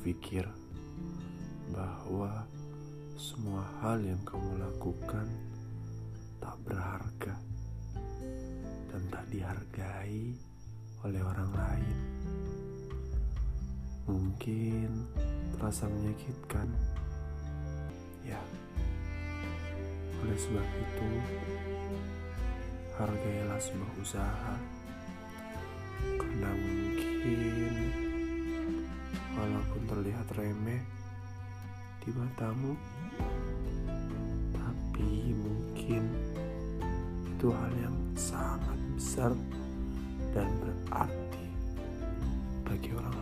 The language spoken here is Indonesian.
berpikir bahwa semua hal yang kamu lakukan tak berharga dan tak dihargai oleh orang lain. Mungkin terasa menyakitkan, ya. Oleh sebab itu, hargailah sebuah usaha, terlihat remeh di matamu, tapi mungkin itu hal yang sangat besar dan berarti bagi orang